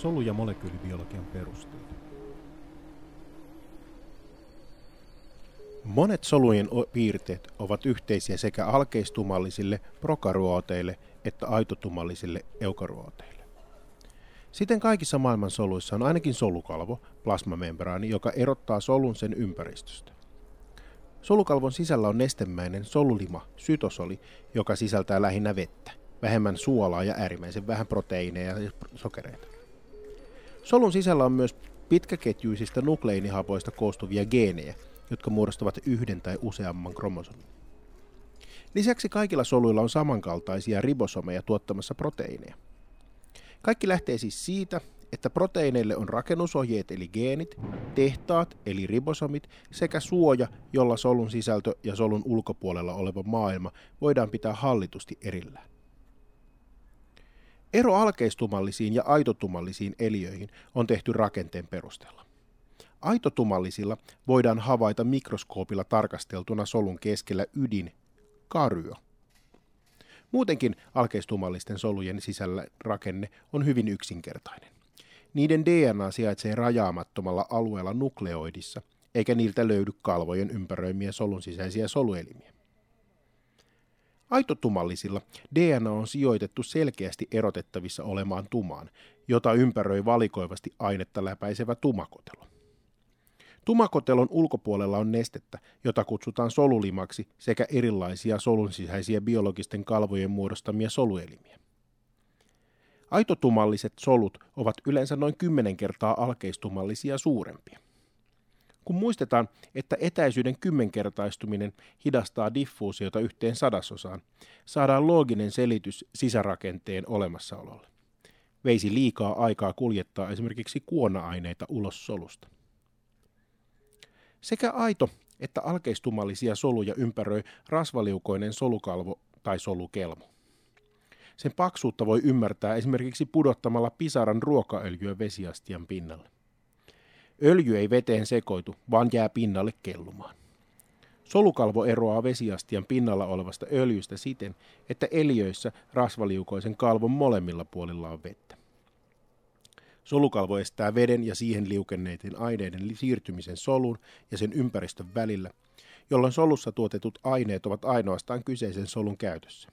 Solu- ja molekyylibiologian perusteita. Monet solujen piirteet ovat yhteisiä sekä alkeistumallisille prokaryooteille että aitotumallisille eukaryooteille. Siten kaikissa maailman soluissa on ainakin solukalvo, plasmamembraani, joka erottaa solun sen ympäristöstä. Solukalvon sisällä on nestemäinen solulima, sytosoli, joka sisältää lähinnä vettä, vähemmän suolaa ja äärimmäisen vähän proteiineja ja sokereita. Solun sisällä on myös pitkäketjuisista nukleinihavoista koostuvia geenejä, jotka muodostavat yhden tai useamman kromosomin. Lisäksi kaikilla soluilla on samankaltaisia ribosomeja tuottamassa proteiineja. Kaikki lähtee siis siitä, että proteiineille on rakennusohjeet eli geenit, tehtaat eli ribosomit sekä suoja, jolla solun sisältö ja solun ulkopuolella oleva maailma voidaan pitää hallitusti erillään. Ero alkeistumallisiin ja aitotumallisiin eliöihin on tehty rakenteen perusteella. Aitotumallisilla voidaan havaita mikroskoopilla tarkasteltuna solun keskellä ydin, karyo. Muutenkin alkeistumallisten solujen sisällä rakenne on hyvin yksinkertainen. Niiden DNA sijaitsee rajaamattomalla alueella nukleoidissa, eikä niiltä löydy kalvojen ympäröimiä solun sisäisiä soluelimiä. Aitotumallisilla DNA on sijoitettu selkeästi erotettavissa olemaan tumaan, jota ympäröi valikoivasti ainetta läpäisevä tumakotelo. Tumakotelon ulkopuolella on nestettä, jota kutsutaan solulimaksi sekä erilaisia solun sisäisiä biologisten kalvojen muodostamia soluelimiä. Aitotumalliset solut ovat yleensä noin 10 kertaa alkeistumallisia suurempia. Kun muistetaan, että etäisyyden kymmenkertaistuminen hidastaa diffuusiota yhteen sadasosaan, saadaan looginen selitys sisärakenteen olemassaololle. Veisi liikaa aikaa kuljettaa esimerkiksi kuona-aineita ulos solusta. Sekä aito että alkeistumallisia soluja ympäröi rasvaliukoinen solukalvo tai solukelmo. Sen paksuutta voi ymmärtää esimerkiksi pudottamalla pisaran ruokaöljyä vesiastian pinnalle. Öljy ei veteen sekoitu, vaan jää pinnalle kellumaan. Solukalvo eroaa vesiastian pinnalla olevasta öljystä siten, että eliöissä rasvaliukoisen kalvon molemmilla puolilla on vettä. Solukalvo estää veden ja siihen liukenneiden aineiden siirtymisen solun ja sen ympäristön välillä, jolloin solussa tuotetut aineet ovat ainoastaan kyseisen solun käytössä.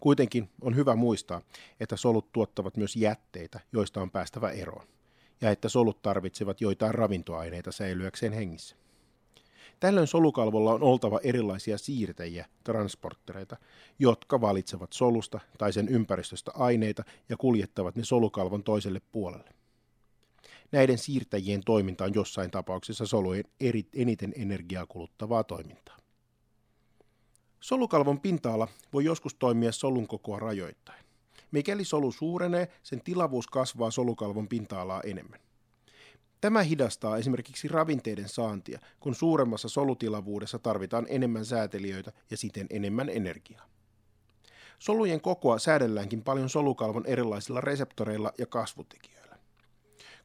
Kuitenkin on hyvä muistaa, että solut tuottavat myös jätteitä, joista on päästävä eroon, ja että solut tarvitsevat joitain ravintoaineita säilyäkseen hengissä. Tällöin solukalvolla on oltava erilaisia siirtäjiä, transporttereita, jotka valitsevat solusta tai sen ympäristöstä aineita ja kuljettavat ne solukalvon toiselle puolelle. Näiden siirtäjien toiminta on jossain tapauksessa solujen eri, eniten energiaa kuluttavaa toimintaa. Solukalvon pinta-ala voi joskus toimia solun kokoa rajoittain. Mikäli solu suurenee, sen tilavuus kasvaa solukalvon pinta-alaa enemmän. Tämä hidastaa esimerkiksi ravinteiden saantia, kun suuremmassa solutilavuudessa tarvitaan enemmän säätelijöitä ja siten enemmän energiaa. Solujen kokoa säädelläänkin paljon solukalvon erilaisilla reseptoreilla ja kasvutekijöillä.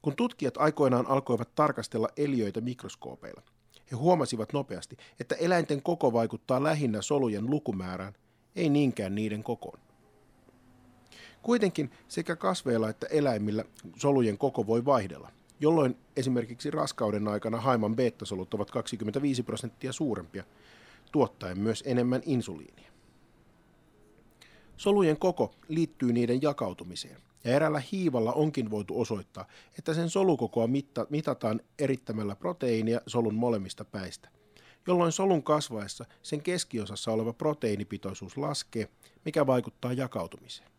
Kun tutkijat aikoinaan alkoivat tarkastella eliöitä mikroskoopeilla, he huomasivat nopeasti, että eläinten koko vaikuttaa lähinnä solujen lukumäärään, ei niinkään niiden kokoon. Kuitenkin sekä kasveilla että eläimillä solujen koko voi vaihdella jolloin esimerkiksi raskauden aikana haiman beta-solut ovat 25 prosenttia suurempia, tuottaen myös enemmän insuliinia. Solujen koko liittyy niiden jakautumiseen, ja erällä hiivalla onkin voitu osoittaa, että sen solukokoa mitta- mitataan erittämällä proteiinia solun molemmista päistä, jolloin solun kasvaessa sen keskiosassa oleva proteiinipitoisuus laskee, mikä vaikuttaa jakautumiseen.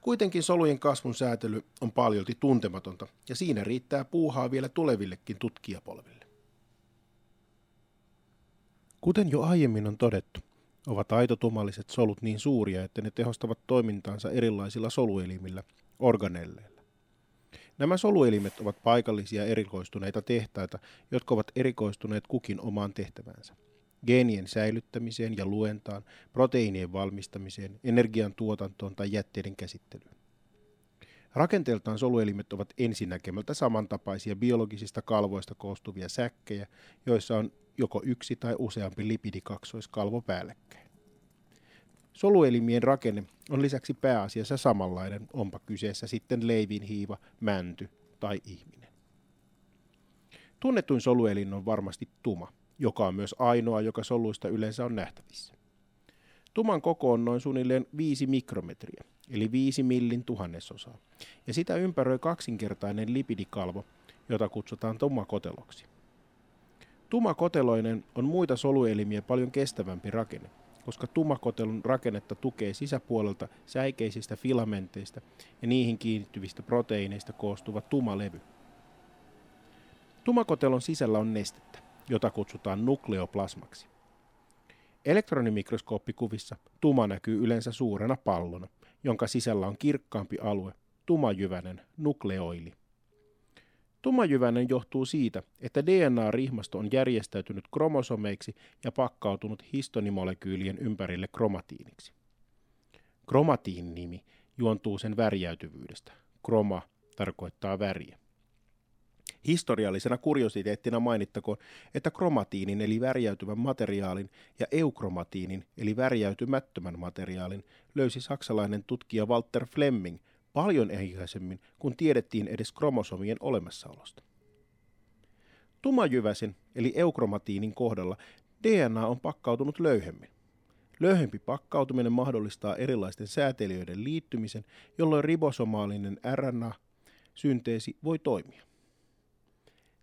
Kuitenkin solujen kasvun säätely on paljolti tuntematonta, ja siinä riittää puuhaa vielä tulevillekin tutkijapolville. Kuten jo aiemmin on todettu, ovat aitotumalliset solut niin suuria, että ne tehostavat toimintaansa erilaisilla soluelimillä, organelleilla. Nämä soluelimet ovat paikallisia erikoistuneita tehtaita, jotka ovat erikoistuneet kukin omaan tehtävänsä geenien säilyttämiseen ja luentaan, proteiinien valmistamiseen, energian tuotantoon tai jätteiden käsittelyyn. Rakenteeltaan soluelimet ovat ensinäkemältä samantapaisia biologisista kalvoista koostuvia säkkejä, joissa on joko yksi tai useampi lipidikaksoiskalvo päällekkäin. Soluelimien rakenne on lisäksi pääasiassa samanlainen, onpa kyseessä sitten leivinhiiva, mänty tai ihminen. Tunnetuin soluelin on varmasti tuma, joka on myös ainoa, joka soluista yleensä on nähtävissä. Tuman koko on noin suunnilleen 5 mikrometriä, eli 5 millin tuhannesosaa, ja sitä ympäröi kaksinkertainen lipidikalvo, jota kutsutaan tumakoteloksi. Tumakoteloinen on muita soluelimiä paljon kestävämpi rakenne, koska tumakotelon rakennetta tukee sisäpuolelta säikeisistä filamenteista ja niihin kiinnittyvistä proteiineista koostuva tumalevy. Tumakotelon sisällä on nestettä, kutsutaan nukleoplasmaksi. Elektronimikroskooppikuvissa tuma näkyy yleensä suurena pallona, jonka sisällä on kirkkaampi alue, tumajyvänen nukleoili. Tumajyvänen johtuu siitä, että DNA-rihmasto on järjestäytynyt kromosomeiksi ja pakkautunut histonimolekyylien ympärille kromatiiniksi. Kromatiin nimi juontuu sen värjäytyvyydestä. Kroma tarkoittaa väriä. Historiallisena kuriositeettina mainittakoon, että kromatiinin eli värjäytyvän materiaalin ja eukromatiinin eli värjäytymättömän materiaalin löysi saksalainen tutkija Walter Fleming paljon aikaisemmin, kun tiedettiin edes kromosomien olemassaolosta. Tumajyväsen eli eukromatiinin kohdalla DNA on pakkautunut löyhemmin. Löyhempi pakkautuminen mahdollistaa erilaisten säätelijöiden liittymisen, jolloin ribosomaalinen RNA-synteesi voi toimia.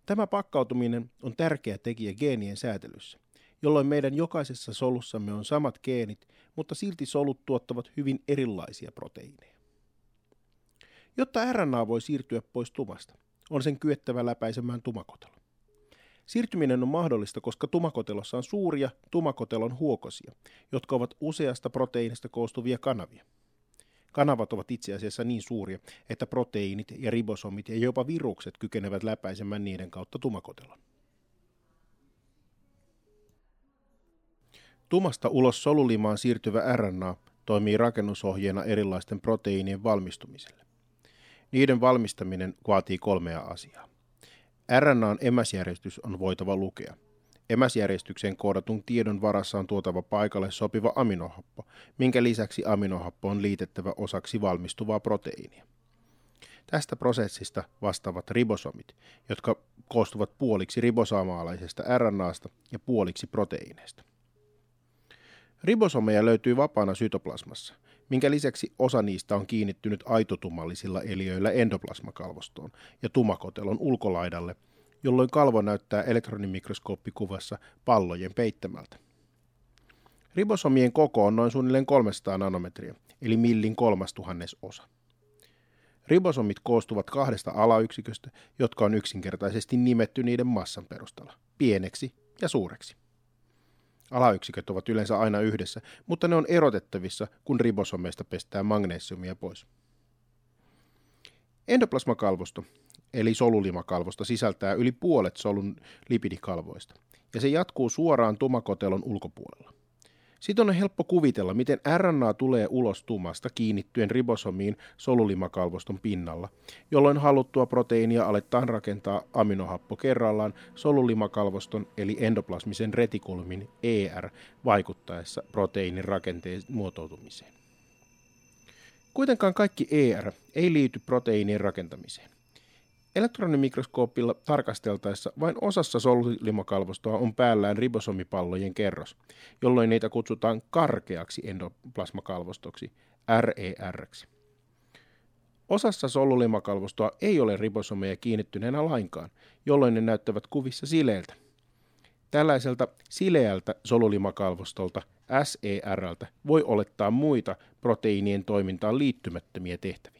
Tämä pakkautuminen on tärkeä tekijä geenien säätelyssä, jolloin meidän jokaisessa solussamme on samat geenit, mutta silti solut tuottavat hyvin erilaisia proteiineja. Jotta RNA voi siirtyä pois tumasta, on sen kyettävä läpäisemään tumakotelo. Siirtyminen on mahdollista, koska tumakotelossa on suuria tumakotelon huokosia, jotka ovat useasta proteiinista koostuvia kanavia. Kanavat ovat itse asiassa niin suuria, että proteiinit ja ribosomit ja jopa virukset kykenevät läpäisemään niiden kautta tumakotelon. Tumasta ulos solulimaan siirtyvä RNA toimii rakennusohjeena erilaisten proteiinien valmistumiselle. Niiden valmistaminen vaatii kolmea asiaa. RNAn emäsjärjestys on voitava lukea – Emäsjärjestykseen koodatun tiedon varassa on tuotava paikalle sopiva aminohappo, minkä lisäksi aminohappo on liitettävä osaksi valmistuvaa proteiinia. Tästä prosessista vastaavat ribosomit, jotka koostuvat puoliksi ribosaamaalaisesta RNAsta ja puoliksi proteiineista. Ribosomeja löytyy vapaana sytoplasmassa, minkä lisäksi osa niistä on kiinnittynyt aitotumallisilla eliöillä endoplasmakalvostoon ja tumakotelon ulkolaidalle – jolloin kalvo näyttää elektronimikroskooppikuvassa pallojen peittämältä. Ribosomien koko on noin suunnilleen 300 nanometriä, eli millin kolmastuhannes osa. Ribosomit koostuvat kahdesta alayksiköstä, jotka on yksinkertaisesti nimetty niiden massan perusteella, pieneksi ja suureksi. Alayksiköt ovat yleensä aina yhdessä, mutta ne on erotettavissa, kun ribosomeista pestään magnesiumia pois. Endoplasmakalvosto eli solulimakalvosta, sisältää yli puolet solun lipidikalvoista, ja se jatkuu suoraan tumakotelon ulkopuolella. Sitten on helppo kuvitella, miten RNA tulee ulos tumasta kiinnittyen ribosomiin solulimakalvoston pinnalla, jolloin haluttua proteiinia aletaan rakentaa aminohappo kerrallaan solulimakalvoston eli endoplasmisen retikulmin ER vaikuttaessa proteiinin rakenteen muotoutumiseen. Kuitenkaan kaikki ER ei liity proteiinien rakentamiseen. Elektronimikroskoopilla tarkasteltaessa vain osassa solulimakalvostoa on päällään ribosomipallojen kerros, jolloin niitä kutsutaan karkeaksi endoplasmakalvostoksi, RER. Osassa solulimakalvostoa ei ole ribosomeja kiinnittyneenä lainkaan, jolloin ne näyttävät kuvissa sileiltä. Tällaiselta sileältä solulimakalvostolta, SERltä, voi olettaa muita proteiinien toimintaan liittymättömiä tehtäviä.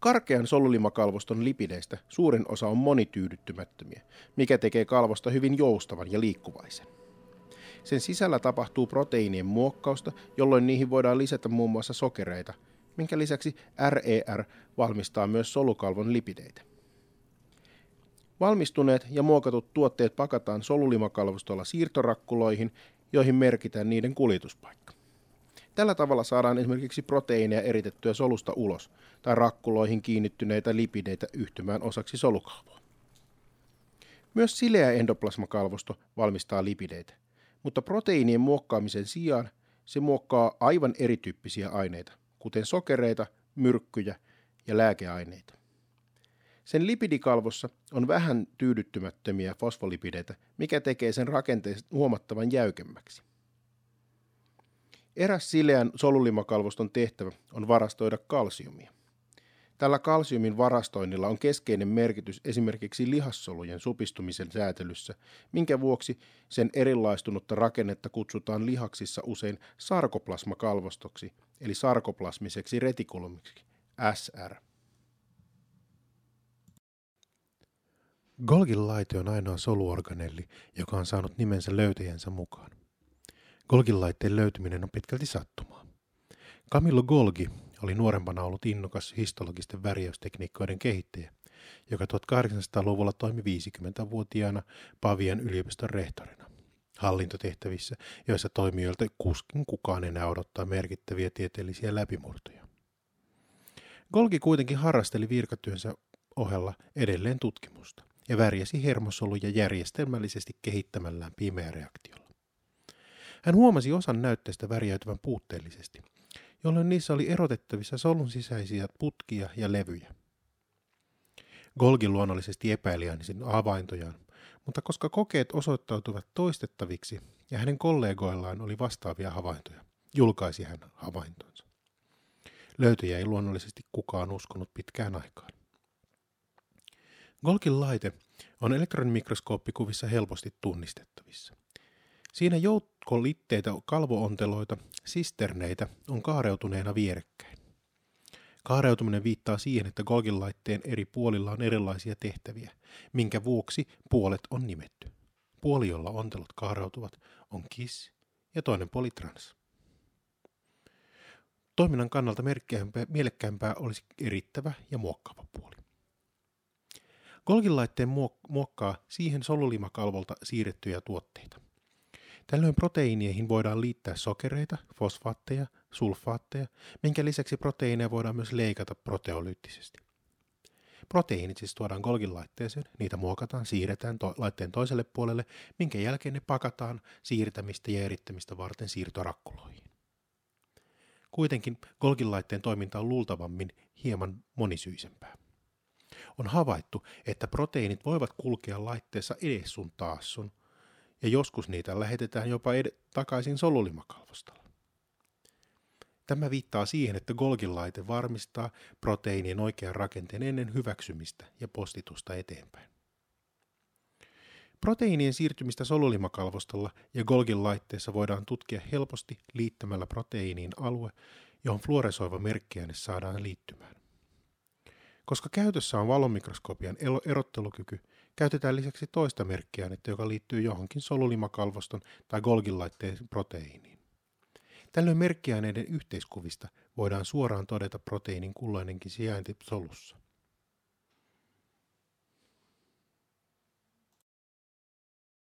Karkean solulimakalvoston lipideistä suurin osa on monityydyttymättömiä, mikä tekee kalvosta hyvin joustavan ja liikkuvaisen. Sen sisällä tapahtuu proteiinien muokkausta, jolloin niihin voidaan lisätä muun muassa sokereita, minkä lisäksi RER e valmistaa myös solukalvon lipideitä. Valmistuneet ja muokatut tuotteet pakataan solulimakalvostolla siirtorakkuloihin, joihin merkitään niiden kuljetuspaikka. Tällä tavalla saadaan esimerkiksi proteiineja eritettyä solusta ulos tai rakkuloihin kiinnittyneitä lipideitä yhtymään osaksi solukalvoa. Myös sileä endoplasmakalvosto valmistaa lipideitä, mutta proteiinien muokkaamisen sijaan se muokkaa aivan erityyppisiä aineita, kuten sokereita, myrkkyjä ja lääkeaineita. Sen lipidikalvossa on vähän tyydyttymättömiä fosfolipideitä, mikä tekee sen rakenteesta huomattavan jäykemmäksi. Eräs sileän solulimakalvoston tehtävä on varastoida kalsiumia. Tällä kalsiumin varastoinnilla on keskeinen merkitys esimerkiksi lihassolujen supistumisen säätelyssä, minkä vuoksi sen erilaistunutta rakennetta kutsutaan lihaksissa usein sarkoplasmakalvostoksi, eli sarkoplasmiseksi retikulumiksi, SR. Golgin laite on ainoa soluorganelli, joka on saanut nimensä löytäjänsä mukaan. Golgin laitteen löytyminen on pitkälti sattumaa. Camillo Golgi oli nuorempana ollut innokas histologisten värjäystekniikoiden kehittäjä, joka 1800-luvulla toimi 50-vuotiaana Pavian yliopiston rehtorina hallintotehtävissä, joissa toimijoilta kuskin kukaan enää odottaa merkittäviä tieteellisiä läpimurtoja. Golgi kuitenkin harrasteli virkatyönsä ohella edelleen tutkimusta ja värjäsi hermosoluja järjestelmällisesti kehittämällään pimeä reaktiolla. Hän huomasi osan näytteistä värjäytyvän puutteellisesti, jolloin niissä oli erotettavissa solun sisäisiä putkia ja levyjä. Golgi luonnollisesti epäili sen avaintojaan, mutta koska kokeet osoittautuivat toistettaviksi ja hänen kollegoillaan oli vastaavia havaintoja, julkaisi hän havaintonsa. Löytöjä ei luonnollisesti kukaan uskonut pitkään aikaan. Golgin laite on elektronimikroskooppikuvissa helposti tunnistettavissa. Siinä joukko litteitä kalvoonteloita, sisterneitä on kaareutuneena vierekkäin. Kaareutuminen viittaa siihen, että Golgin laitteen eri puolilla on erilaisia tehtäviä, minkä vuoksi puolet on nimetty. Puoli, jolla ontelot kaareutuvat, on KISS ja toinen puoli trans. Toiminnan kannalta mielekkäämpää olisi erittävä ja muokkaava puoli. Golgin laitteen muokkaa siihen solulimakalvolta siirrettyjä tuotteita. Tällöin proteiineihin voidaan liittää sokereita, fosfaatteja, sulfaatteja, minkä lisäksi proteiineja voidaan myös leikata proteolyyttisesti. Proteiinit siis tuodaan Golgin laitteeseen, niitä muokataan, siirretään to- laitteen toiselle puolelle, minkä jälkeen ne pakataan siirtämistä ja erittämistä varten siirtorakkuloihin. Kuitenkin Golgin laitteen toiminta on luultavammin hieman monisyisempää. On havaittu, että proteiinit voivat kulkea laitteessa edes sun taas sun, ja joskus niitä lähetetään jopa ed- takaisin solulimakalvostolla. Tämä viittaa siihen, että Golgin laite varmistaa proteiinien oikean rakenteen ennen hyväksymistä ja postitusta eteenpäin. Proteiinien siirtymistä solulimakalvostolla ja Golgin laitteessa voidaan tutkia helposti liittämällä proteiiniin alue, johon fluoresoiva merkkiäine saadaan liittymään. Koska käytössä on valomikroskopian erottelukyky, käytetään lisäksi toista merkkiainetta, joka liittyy johonkin solulimakalvoston tai Golgin laitteen proteiiniin. Tällöin merkkiaineiden yhteiskuvista voidaan suoraan todeta proteiinin kulloinenkin sijainti solussa.